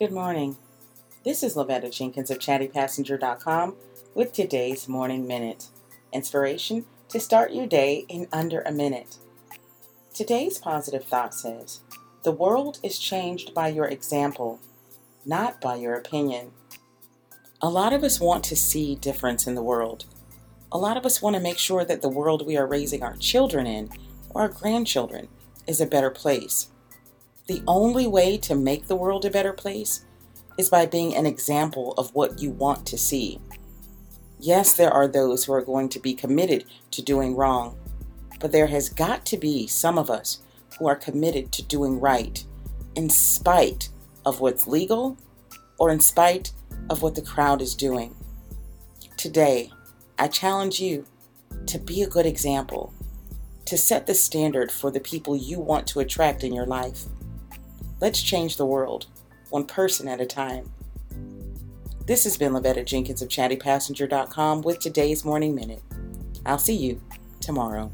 Good morning. This is Lavetta Jenkins of ChattyPassenger.com with today's Morning Minute. Inspiration to start your day in under a minute. Today's positive thought says, The world is changed by your example, not by your opinion. A lot of us want to see difference in the world. A lot of us want to make sure that the world we are raising our children in or our grandchildren is a better place. The only way to make the world a better place is by being an example of what you want to see. Yes, there are those who are going to be committed to doing wrong, but there has got to be some of us who are committed to doing right in spite of what's legal or in spite of what the crowd is doing. Today, I challenge you to be a good example, to set the standard for the people you want to attract in your life. Let's change the world, one person at a time. This has been Lavetta Jenkins of ChattyPassenger.com with today's Morning Minute. I'll see you tomorrow.